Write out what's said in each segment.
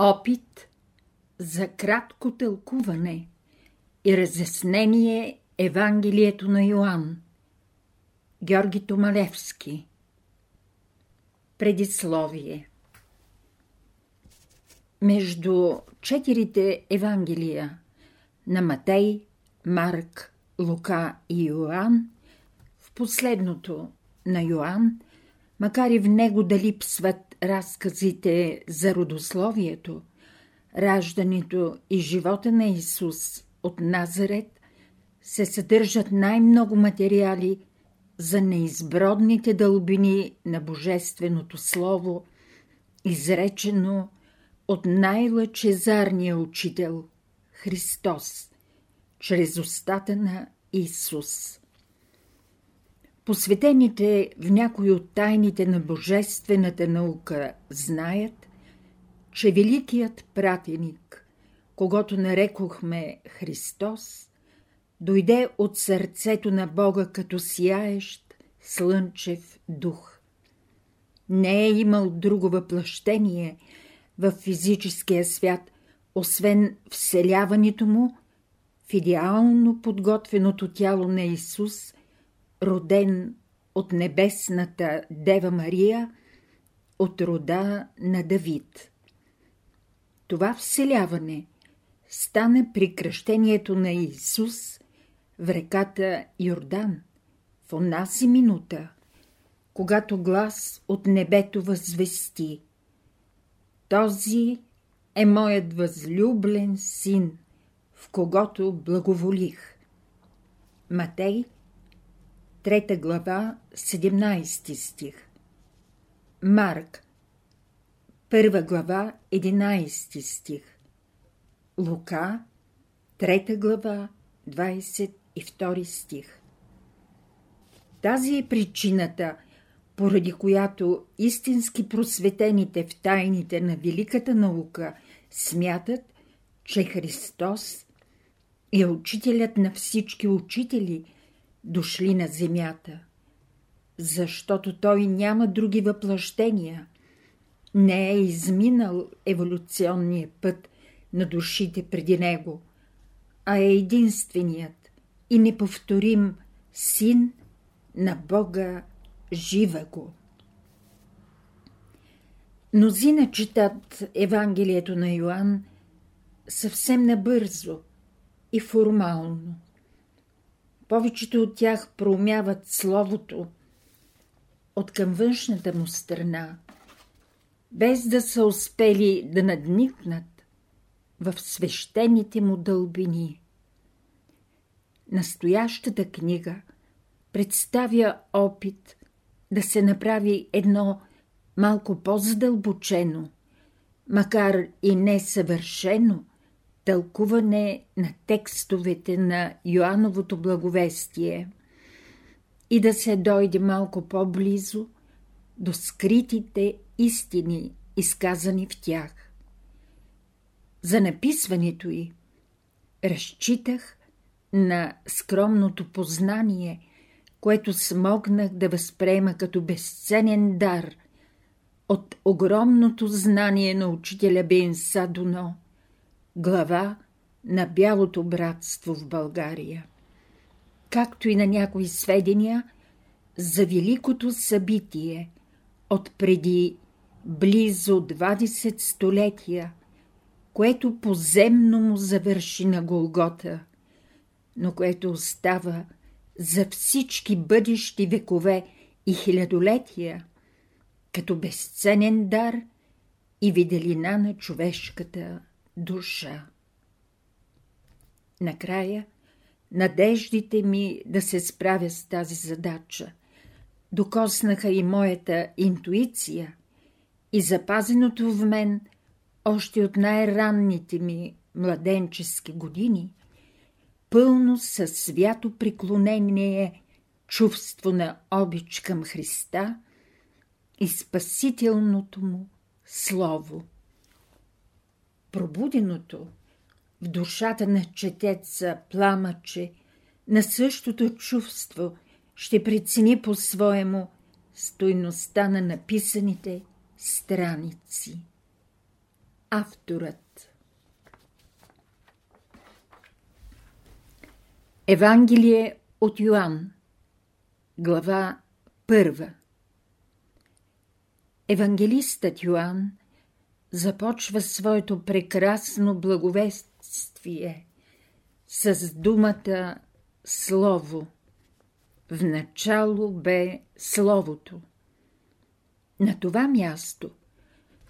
Опит за кратко тълкуване и разяснение Евангелието на Йоанн Георги Томалевски. Предисловие. Между четирите Евангелия на Матей, Марк, Лука и Йоанн, в последното на Йоанн, макар и в него да липсват разказите за родословието, раждането и живота на Исус от Назарет, се съдържат най-много материали за неизбродните дълбини на Божественото Слово, изречено от най-лъчезарния учител – Христос, чрез устата на Исус. Посветените в някои от тайните на божествената наука знаят, че великият пратеник, когато нарекохме Христос, дойде от сърцето на Бога като сияещ слънчев дух. Не е имал друго въплъщение в физическия свят, освен вселяването му в идеално подготвеното тяло на Исус, роден от небесната Дева Мария, от рода на Давид. Това вселяване стана при кръщението на Исус в реката Йордан в онази минута, когато глас от небето възвести Този е моят възлюблен син, в когото благоволих. Матей, 3 глава, 17 стих. Марк, 1 глава, 11 стих. Лука, 3 глава, 22 стих. Тази е причината, поради която истински просветените в тайните на великата наука смятат, че Христос е учителят на всички учители, дошли на земята, защото той няма други въплъщения, не е изминал еволюционния път на душите преди него, а е единственият и неповторим син на Бога жива го. Мнозина четат Евангелието на Йоанн съвсем набързо и формално. Повечето от тях проумяват Словото от към външната му страна, без да са успели да надникнат в свещените му дълбини. Настоящата книга представя опит да се направи едно малко по-задълбочено, макар и несъвършено, тълкуване на текстовете на Йоановото благовестие и да се дойде малко по-близо до скритите истини, изказани в тях. За написването й разчитах на скромното познание, което смогнах да възприема като безценен дар от огромното знание на учителя Бен Садуно, глава на Бялото братство в България, както и на някои сведения за великото събитие от преди близо 20 столетия, което поземно му завърши на Голгота, но което остава за всички бъдещи векове и хилядолетия, като безценен дар и виделина на човешката душа. Накрая, надеждите ми да се справя с тази задача докоснаха и моята интуиция и запазеното в мен още от най-ранните ми младенчески години, пълно със свято преклонение чувство на обич към Христа и спасителното му Слово. Пробуденото в душата на четеца пламъче на същото чувство ще прецени по-своему стойността на написаните страници. Авторът Евангелие от Йоанн Глава първа Евангелистът Йоанн започва своето прекрасно благовестие с думата Слово. В начало бе Словото. На това място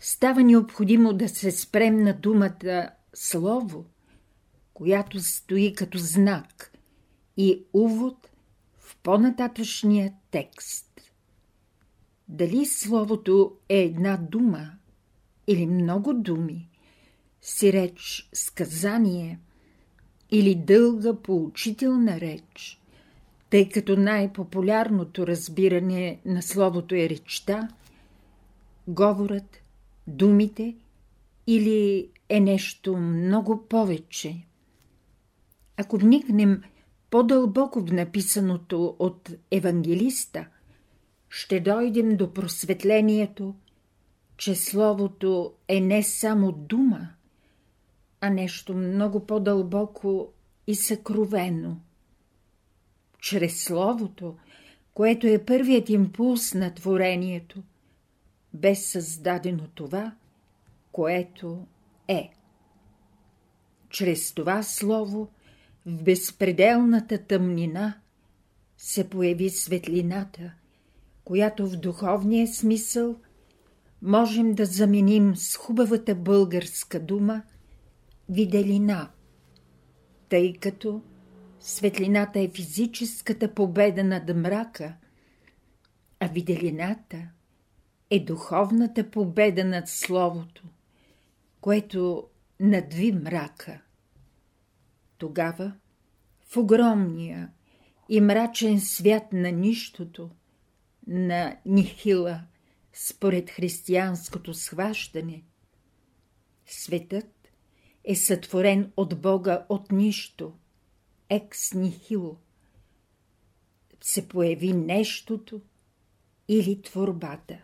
става необходимо да се спрем на думата Слово, която стои като знак и увод в по-нататъчния текст. Дали Словото е една дума или много думи, си реч сказание или дълга поучителна реч, тъй като най-популярното разбиране на Словото е речта, говорът, думите или е нещо много повече. Ако вникнем по-дълбоко в написаното от евангелиста, ще дойдем до просветлението, че Словото е не само дума, а нещо много по-дълбоко и съкровено. Чрез Словото, което е първият импулс на творението – бе създадено това, което е. Чрез това слово в безпределната тъмнина се появи светлината, която в духовния смисъл можем да заменим с хубавата българска дума виделина, тъй като светлината е физическата победа над мрака, а виделината – е духовната победа над Словото, което надви мрака. Тогава в огромния и мрачен свят на нищото, на нихила, според християнското схващане, светът е сътворен от Бога от нищо, екс нихило. Се появи нещото или творбата.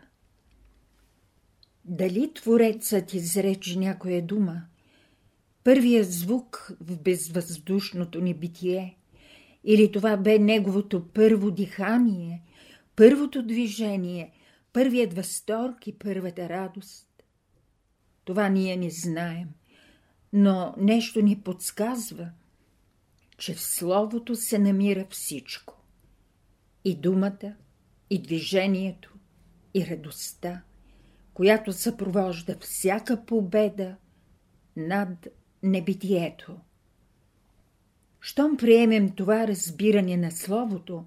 Дали Творецът изрече някоя дума? Първият звук в безвъздушното ни битие? Или това бе неговото първо дихание, първото движение, първият възторг и първата радост? Това ние не знаем, но нещо ни подсказва, че в Словото се намира всичко. И думата, и движението, и радостта – която съпровожда всяка победа над небитието. Щом приемем това разбиране на Словото,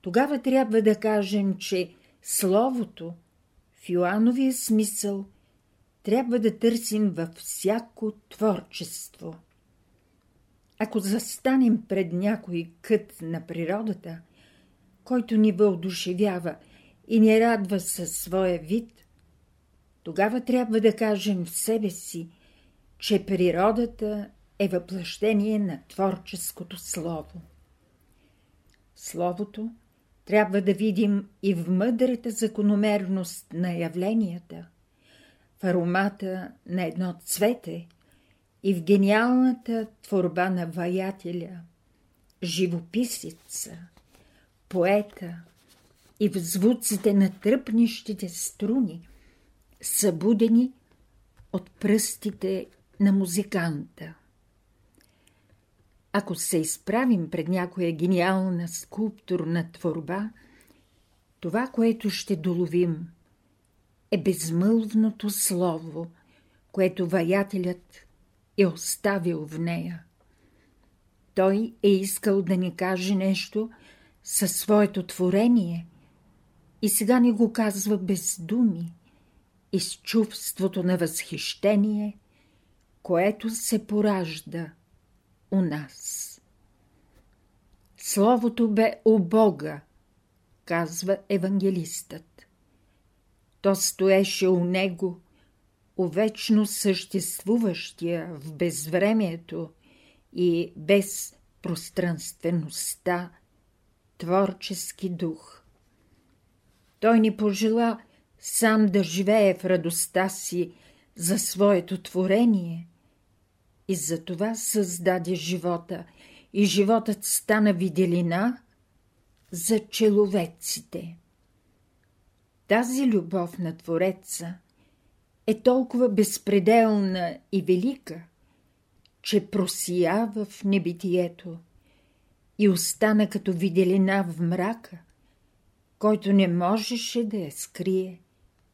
тогава трябва да кажем, че Словото в Йоановия смисъл трябва да търсим във всяко творчество. Ако застанем пред някой кът на природата, който ни въодушевява и ни радва със своя вид, тогава трябва да кажем в себе си, че природата е въплъщение на творческото слово. Словото трябва да видим и в мъдрата закономерност на явленията, в аромата на едно цвете и в гениалната творба на ваятеля, живописица, поета и в звуците на тръпнищите струни – събудени от пръстите на музиканта. Ако се изправим пред някоя гениална скулптурна творба, това, което ще доловим, е безмълвното слово, което ваятелят е оставил в нея. Той е искал да ни каже нещо със своето творение и сега ни го казва без думи – и с чувството на възхищение, което се поражда у нас. Словото бе у Бога, казва евангелистът. То стоеше у Него, у вечно съществуващия в безвремието и без пространствеността творчески дух. Той ни пожела сам да живее в радостта си за своето творение и за това създаде живота и животът стана виделина за человеците. Тази любов на Твореца е толкова безпределна и велика, че просиява в небитието и остана като виделина в мрака, който не можеше да я скрие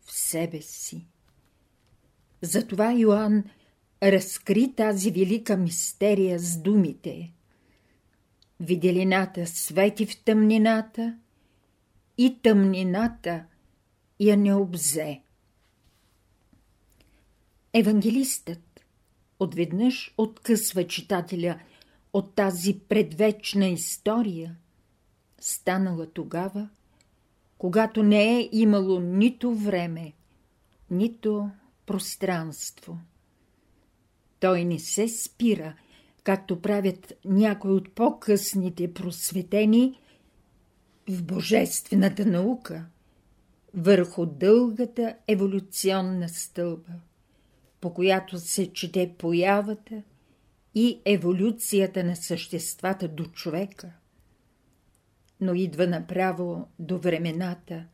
в себе си. Затова Йоанн разкри тази велика мистерия с думите Виделината свети в тъмнината и тъмнината я не обзе. Евангелистът отведнъж откъсва читателя от тази предвечна история, станала тогава, когато не е имало нито време, нито пространство. Той не се спира, както правят някои от по-късните просветени в божествената наука, върху дългата еволюционна стълба, по която се чете появата и еволюцията на съществата до човека, но идва направо до времената,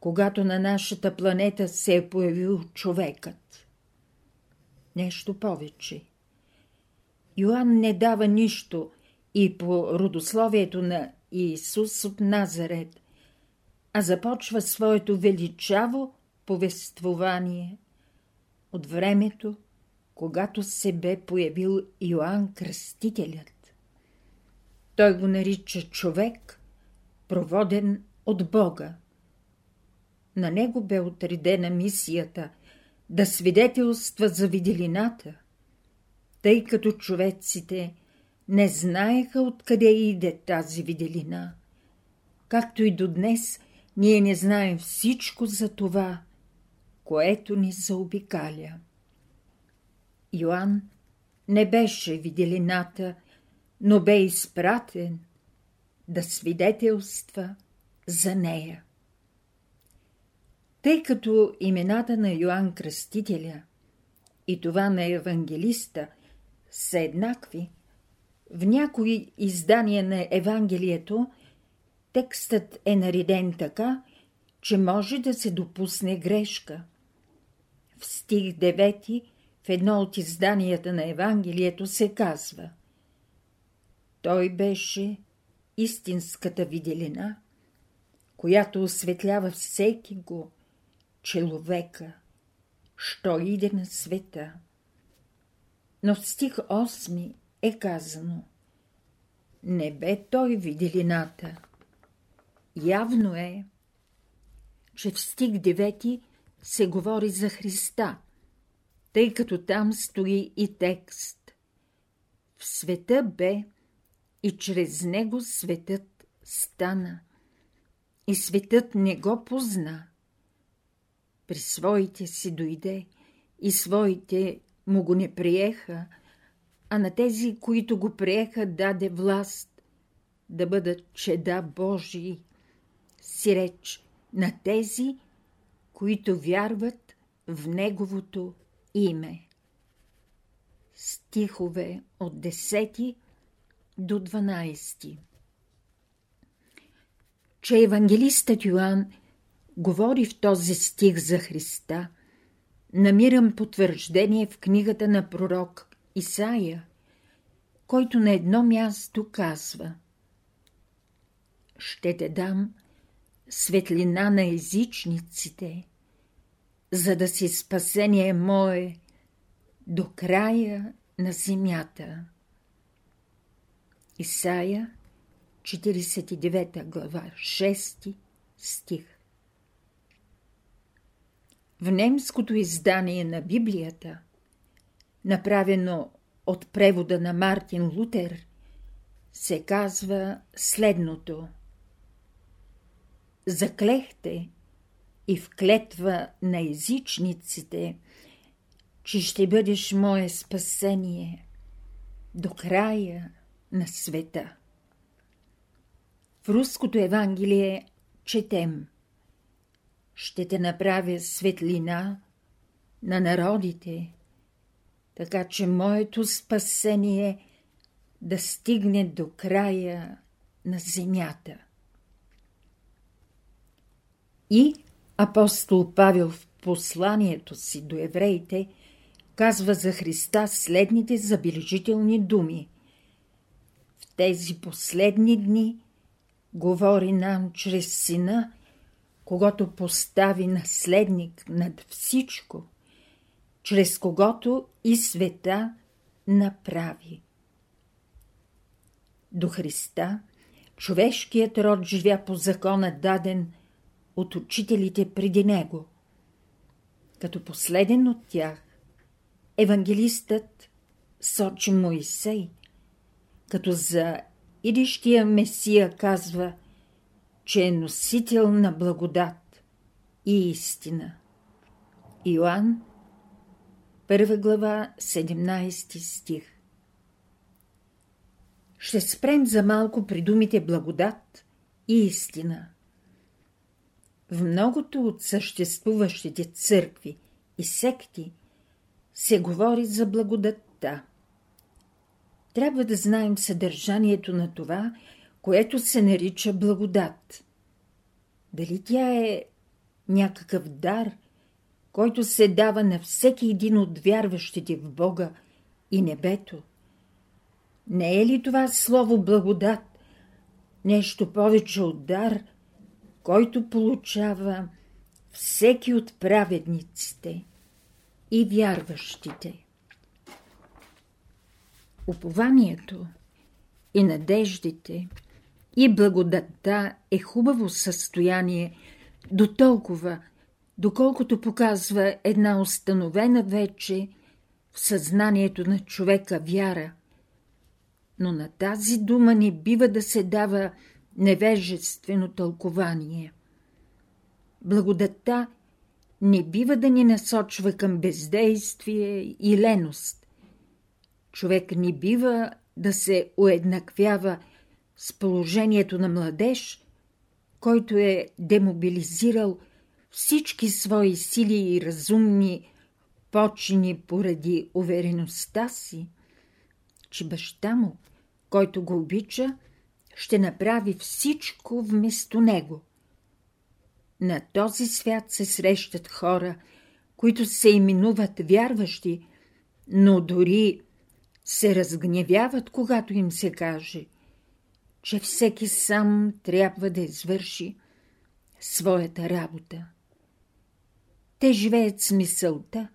когато на нашата планета се е появил човекът. Нещо повече. Йоанн не дава нищо и по родословието на Иисус от Назарет, а започва своето величаво повествование от времето, когато се бе появил Йоанн Кръстителят. Той го нарича човек, проводен от Бога. На него бе отредена мисията да свидетелства за виделината, тъй като човеците не знаеха откъде иде тази виделина. Както и до днес ние не знаем всичко за това, което ни заобикаля. Йоанн не беше виделината, но бе изпратен да свидетелства за нея. Тъй като имената на Йоанн Кръстителя и това на евангелиста са еднакви, в някои издания на Евангелието текстът е нареден така, че може да се допусне грешка. В стих 9 в едно от изданията на Евангелието се казва Той беше истинската виделина, която осветлява всеки го, човека, що иде на света. Но в стих 8 е казано Не бе той виделината. Явно е, че в стих 9 се говори за Христа, тъй като там стои и текст. В света бе и чрез него светът стана. И светът не го позна. При своите си дойде и своите му го не приеха, а на тези, които го приеха, даде власт да бъдат чеда Божии. Си реч на тези, които вярват в Неговото име. Стихове от 10 до 12 Че евангелистът Йоанн говори в този стих за Христа, намирам потвърждение в книгата на пророк Исаия, който на едно място казва Ще те дам светлина на езичниците, за да си спасение мое до края на земята. Исаия, 49 глава, 6 стих. В немското издание на Библията, направено от превода на Мартин Лутер, се казва следното. Заклехте и в клетва на езичниците, че ще бъдеш мое спасение до края на света. В руското Евангелие четем Ще те направя светлина на народите, така че моето спасение да стигне до края на земята. И апостол Павел в посланието си до евреите казва за Христа следните забележителни думи. В тези последни дни говори нам чрез Сина, когато постави наследник над всичко, чрез когото и света направи. До Христа човешкият род живя по закона даден от учителите преди него. Като последен от тях, евангелистът сочи Моисей, като за идещия Месия казва, че е носител на благодат и истина. Иоанн, 1 глава, 17 стих Ще спрем за малко при думите благодат и истина. В многото от съществуващите църкви и секти се говори за благодатта. Трябва да знаем съдържанието на това, което се нарича благодат. Дали тя е някакъв дар, който се дава на всеки един от вярващите в Бога и небето? Не е ли това слово благодат нещо повече от дар, който получава всеки от праведниците и вярващите? Упованието и надеждите – и благодатта е хубаво състояние до толкова, доколкото показва една установена вече в съзнанието на човека вяра. Но на тази дума не бива да се дава невежествено тълкование. Благодатта не бива да ни насочва към бездействие и леност. Човек не бива да се уеднаквява – с положението на младеж, който е демобилизирал всички свои сили и разумни почини поради увереността си, че баща му, който го обича, ще направи всичко вместо него. На този свят се срещат хора, които се именуват вярващи, но дори се разгневяват, когато им се каже, че всеки сам трябва да извърши своята работа. Те живеят с мисълта,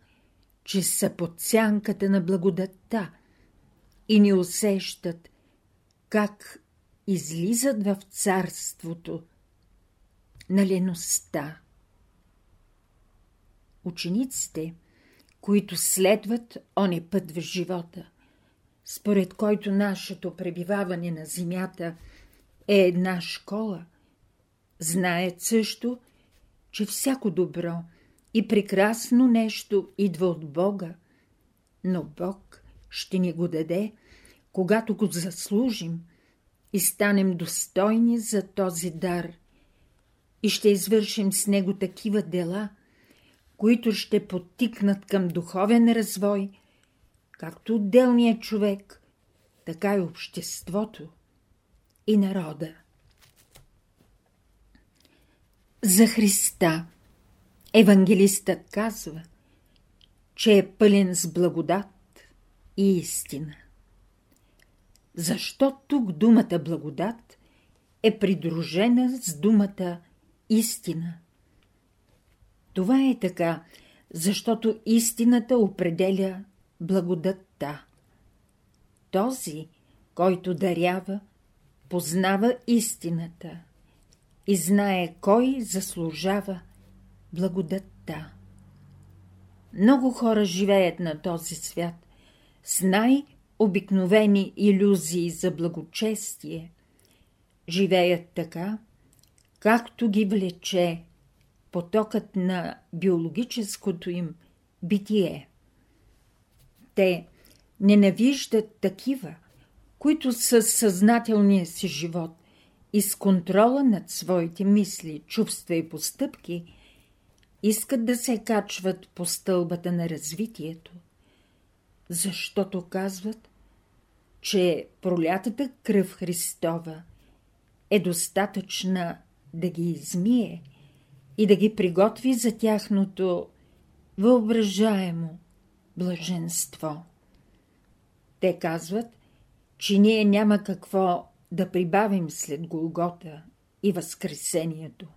че са под сянката на благодатта и не усещат как излизат в царството на леността. Учениците, които следват оне път в живота – според който нашето пребиваване на земята е една школа, знаят също, че всяко добро и прекрасно нещо идва от Бога, но Бог ще ни го даде, когато го заслужим и станем достойни за този дар. И ще извършим с него такива дела, които ще подтикнат към духовен развой – както отделният човек, така и обществото и народа. За Христа евангелистът казва, че е пълен с благодат и истина. Защо тук думата благодат е придружена с думата истина? Това е така, защото истината определя благодатта. Този, който дарява, познава истината и знае кой заслужава благодатта. Много хора живеят на този свят с най-обикновени иллюзии за благочестие. Живеят така, както ги влече потокът на биологическото им битие. Те ненавиждат такива, които с съзнателния си живот и с контрола над своите мисли, чувства и постъпки искат да се качват по стълбата на развитието, защото казват, че пролятата кръв Христова е достатъчна да ги измие и да ги приготви за тяхното въображаемо блаженство. Те казват, че ние няма какво да прибавим след Голгота и Възкресението.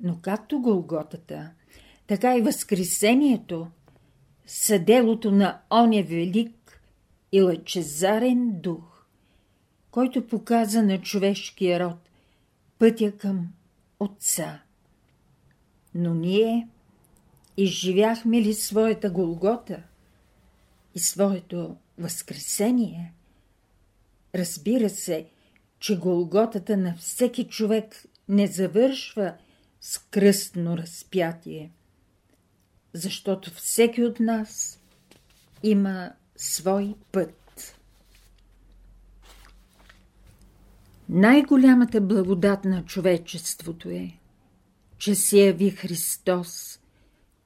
Но както Голготата, така и Възкресението са делото на оня велик и лъчезарен дух, който показа на човешкия род пътя към Отца. Но ние изживяхме ли своята Голгота и своето Възкресение? Разбира се, че Голготата на всеки човек не завършва с кръстно разпятие, защото всеки от нас има свой път. Най-голямата благодат на човечеството е, че се яви Христос,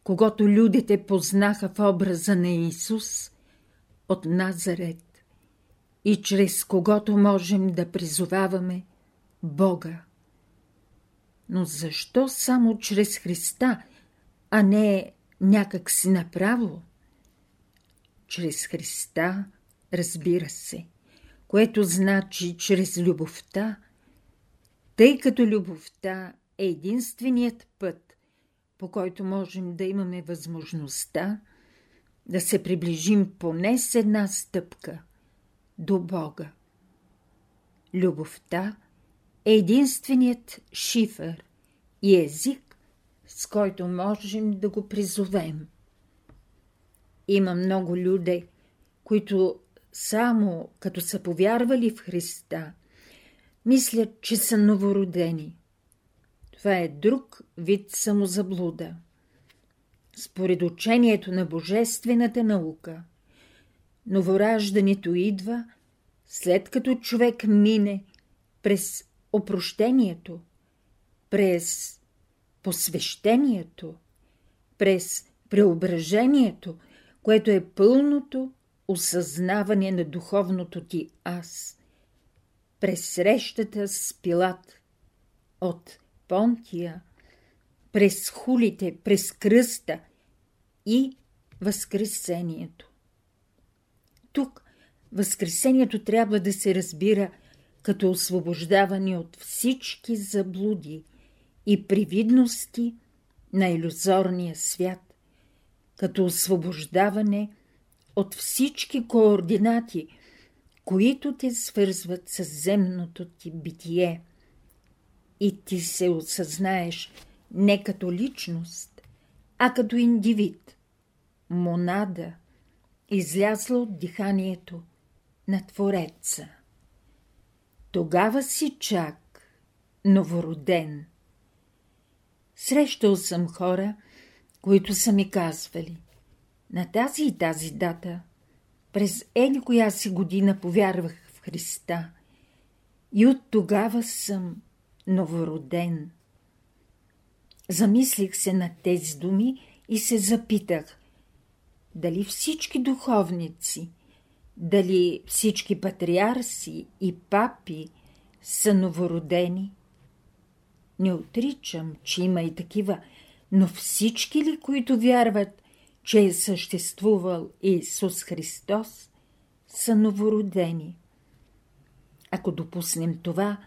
когато людите познаха в образа на Исус от Назарет и чрез когото можем да призоваваме Бога. Но защо само чрез Христа, а не някак си направо? Чрез Христа, разбира се, което значи чрез любовта, тъй като любовта е единственият път, по който можем да имаме възможността да се приближим поне с една стъпка до Бога. Любовта е единственият шифър и език, с който можем да го призовем. Има много люди, които само като са повярвали в Христа, мислят, че са новородени. Това е друг вид самозаблуда. Според учението на божествената наука, новораждането идва, след като човек мине през опрощението, през посвещението, през преображението, което е пълното осъзнаване на духовното ти аз, през срещата с Пилат от Понтия, през хулите, през кръста и Възкресението. Тук Възкресението трябва да се разбира като освобождаване от всички заблуди и привидности на иллюзорния свят, като освобождаване от всички координати, които те свързват с земното ти битие. И ти се осъзнаеш не като личност, а като индивид, монада, излязла от диханието на Твореца. Тогава си чак новороден. Срещал съм хора, които са ми казвали. На тази и тази дата, през еди коя си година повярвах в Христа и от тогава съм новороден. Замислих се над тези думи и се запитах, дали всички духовници, дали всички патриарси и папи са новородени. Не отричам, че има и такива, но всички ли, които вярват, че е съществувал Исус Христос, са новородени. Ако допуснем това,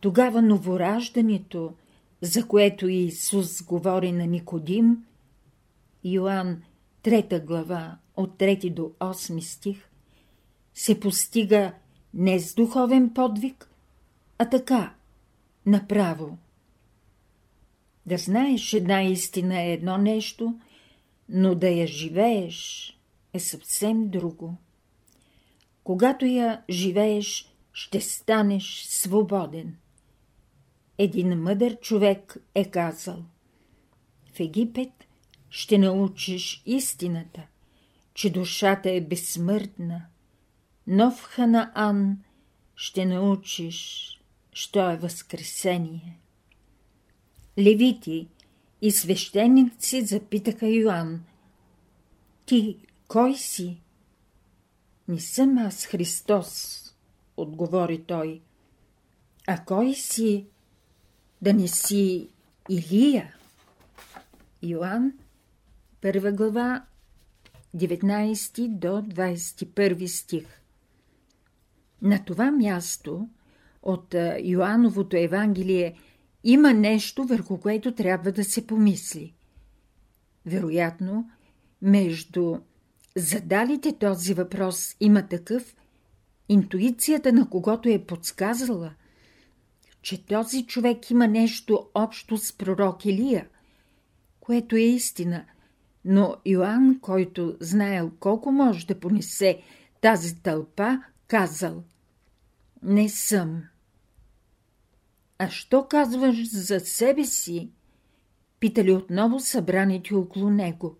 тогава новораждането, за което Исус говори на Никодим, Йоанн 3 глава от 3 до 8 стих, се постига не с духовен подвиг, а така, направо. Да знаеш една истина е едно нещо, но да я живееш е съвсем друго. Когато я живееш, ще станеш свободен. Един мъдър човек е казал В Египет ще научиш истината, че душата е безсмъртна, но в Ханаан ще научиш, що е възкресение. Левити и свещеници запитаха Йоанн. Ти кой си? Не съм аз Христос, отговори той. А кой си? Да не си Илия? Йоанн, първа глава, 19 до 21 стих. На това място от Йоановото Евангелие има нещо, върху което трябва да се помисли. Вероятно, между задалите този въпрос има такъв, интуицията на когото е подсказала, че този човек има нещо общо с пророк Илия, което е истина, но Йоанн, който знаел колко може да понесе тази тълпа, казал «Не съм». А що казваш за себе си? Питали отново събраните около него.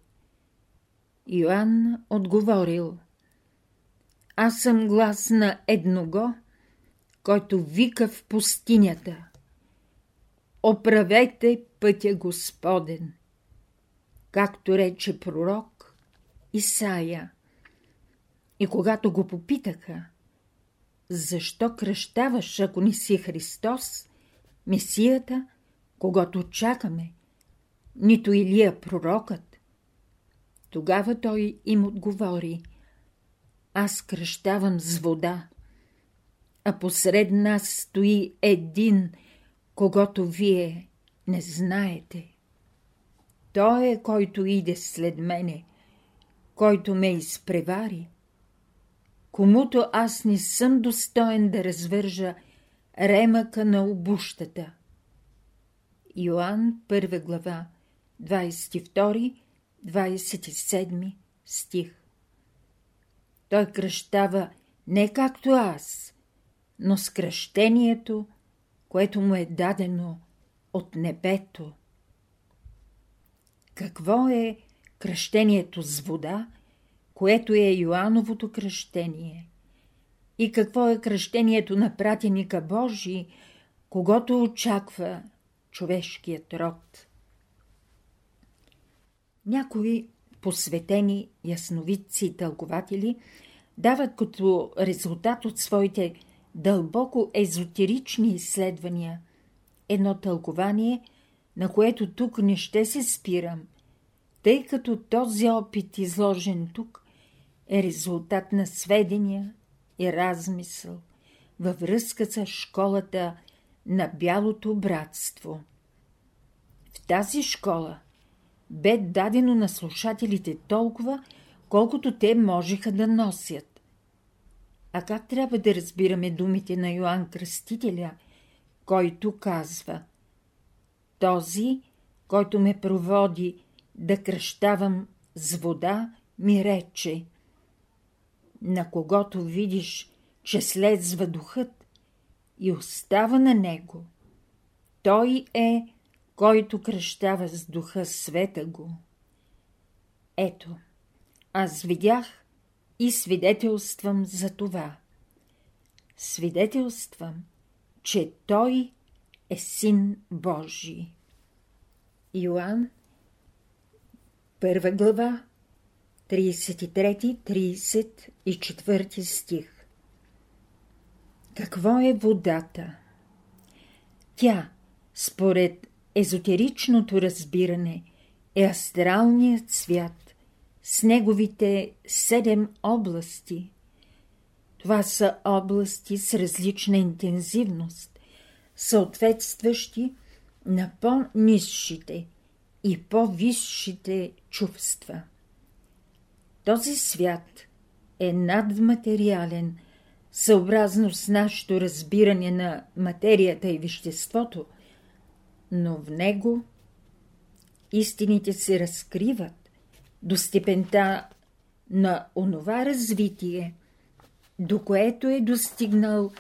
Йоанн отговорил. Аз съм глас на едного, който вика в пустинята. Оправете пътя Господен, както рече пророк Исаия. И когато го попитаха, защо кръщаваш, ако не си Христос, Месията, когато чакаме, нито Илия пророкът, тогава той им отговори Аз кръщавам с вода, а посред нас стои един, когато вие не знаете. Той е, който иде след мене, който ме изпревари, комуто аз не съм достоен да развържа ремъка на обущата. Йоанн, 1 глава, 22-27 стих Той кръщава не както аз, но с кръщението, което му е дадено от небето. Какво е кръщението с вода, което е Йоановото кръщение? И какво е кръщението на пратеника Божий, когато очаква човешкият род? Някои посветени ясновидци и тълкователи дават като резултат от своите дълбоко езотерични изследвания едно тълкование, на което тук не ще се спирам, тъй като този опит, изложен тук, е резултат на сведения и размисъл във връзка с школата на Бялото братство. В тази школа бе дадено на слушателите толкова, колкото те можеха да носят. А как трябва да разбираме думите на Йоанн Кръстителя, който казва Този, който ме проводи да кръщавам с вода, ми рече – на когото видиш, че слезва духът и остава на него, той е, който кръщава с духа света го. Ето, аз видях и свидетелствам за това. Свидетелствам, че той е син Божий. Йоанн, първа глава, 33-34 стих Какво е водата? Тя, според езотеричното разбиране, е астралният свят с неговите седем области. Това са области с различна интензивност, съответстващи на по-низшите и по-висшите чувства. Този свят е надматериален, съобразно с нашето разбиране на материята и веществото, но в него истините се разкриват до степента на онова развитие, до което е достигнал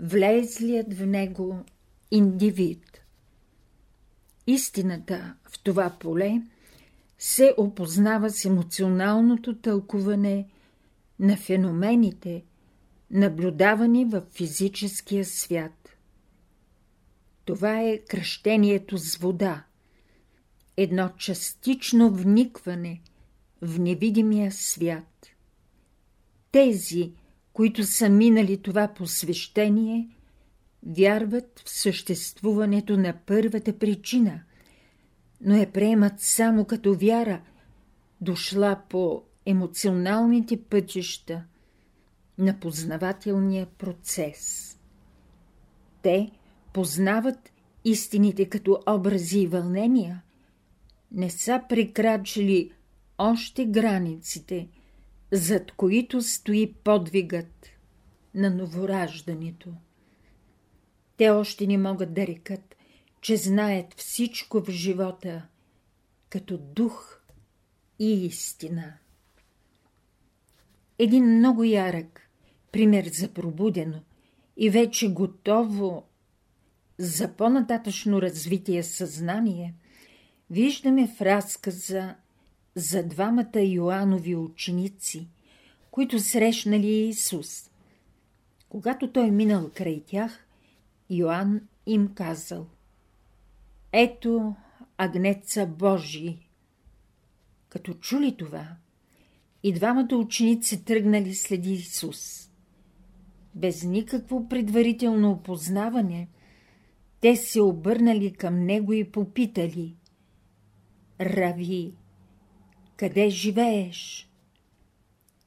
влезлият в него индивид. Истината в това поле – се опознава с емоционалното тълкуване на феномените, наблюдавани в физическия свят. Това е кръщението с вода, едно частично вникване в невидимия свят. Тези, които са минали това посвещение, вярват в съществуването на първата причина, но я приемат само като вяра, дошла по емоционалните пътища на познавателния процес. Те познават истините като образи и вълнения, не са прекрачили още границите, зад които стои подвигът на новораждането. Те още не могат да рекат, че знаят всичко в живота, като дух и истина. Един много ярък пример за пробудено и вече готово за по-нататъчно развитие съзнание, виждаме в разказа за двамата Йоанови ученици, които срещнали Исус. Когато той минал край тях, Йоанн им казал Ето агнеца Божий. Като чули това, и двамата ученици тръгнали след Исус. Без никакво предварително опознаване, те се обърнали към него и попитали Рави, къде живееш?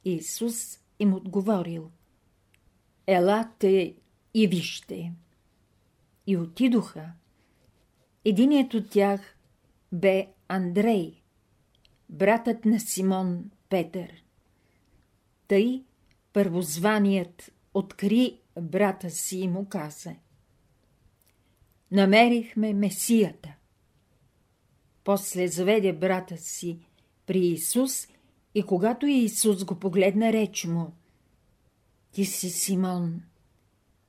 Исус им отговорил Елате и вижте. И отидоха. Единият от тях бе Андрей, братът на Симон Петър. Тъй първозваният откри брата си и му каза Намерихме Месията. После заведе брата си при Исус и когато Исус го погледна, рече му Ти си Симон,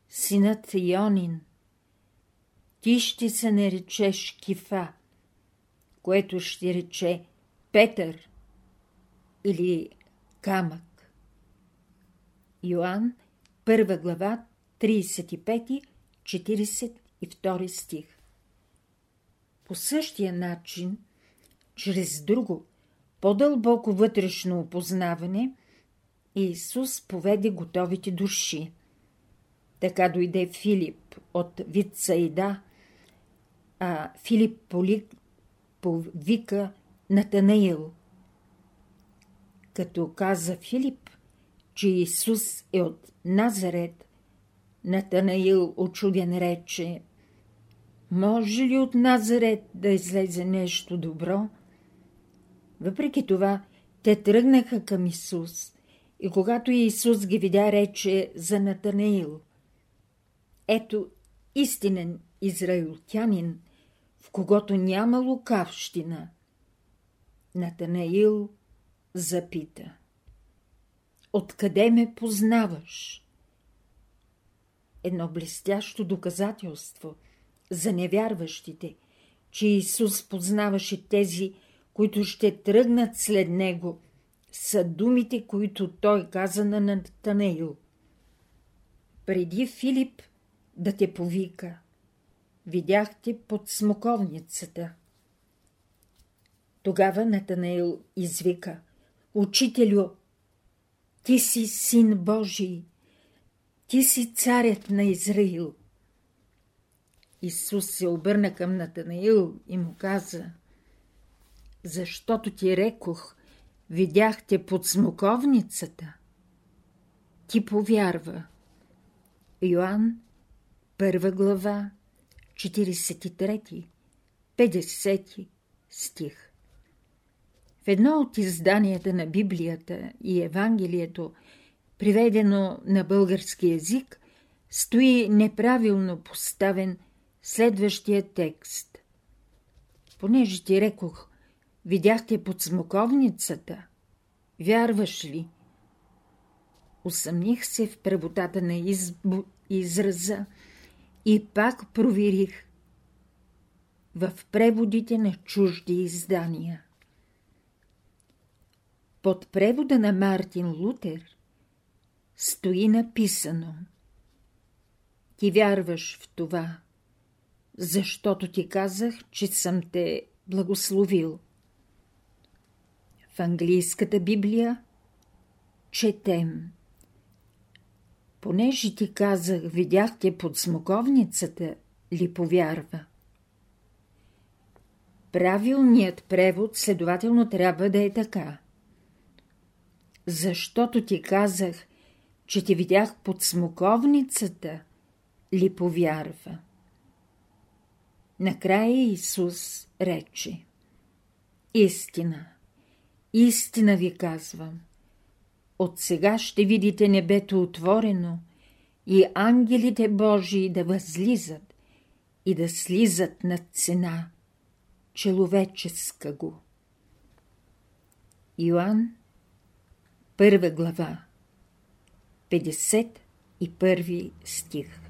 синът Йонин. Ти ще се наречеш Кифа, което ще рече Петър или камък. Йоанн, първа глава, 35-42 стих По същия начин, чрез друго, по-дълбоко вътрешно опознаване, Исус поведе готовите души. Така дойде Филип от Вицаида, а Филип полик повика Натанаил – като каза Филип, че Исус е от Назарет, Натанаил очуден рече Може ли от Назарет да излезе нещо добро? Въпреки това, те тръгнаха към Исус и когато Исус ги видя, рече за Натанаил Ето истинен израилтянин, в когото няма лукавщина. Натанаил – запита. Откъде ме познаваш? Едно блестящо доказателство за невярващите, че Исус познаваше тези, които ще тръгнат след Него, са думите, които Той каза на Натанеил. Преди Филип да те повика, видяхте под смоковницата. Тогава Натанаил извика – Учителю, ти си син Божий, ти си царят на Израил. Исус се обърна към Натанаил и му каза, защото ти рекох, видяхте под смоковницата. Ти повярва. Йоанн, първа глава, 43, 50 стих. В едно от изданията на Библията и Евангелието, приведено на български язик, стои неправилно поставен следващия текст. Понеже ти рекох, видяхте под смоковницата, вярваш ли? Усъмних се в правотата на избо, израза и пак проверих в преводите на чужди издания. Под превода на Мартин Лутер стои написано Ти вярваш в това, защото ти казах, че съм те благословил. В английската Библия четем. Понеже ти казах, видяхте под смоковницата, ли повярва? Правилният превод следователно трябва да е така. Защото ти казах, че те видях под смоковницата, ли повярва? Накрая Исус рече Истина, истина ви казвам. От сега ще видите небето отворено и ангелите Божии да възлизат и да слизат над цена человеческа го. Йоанн, първа глава, 51 стих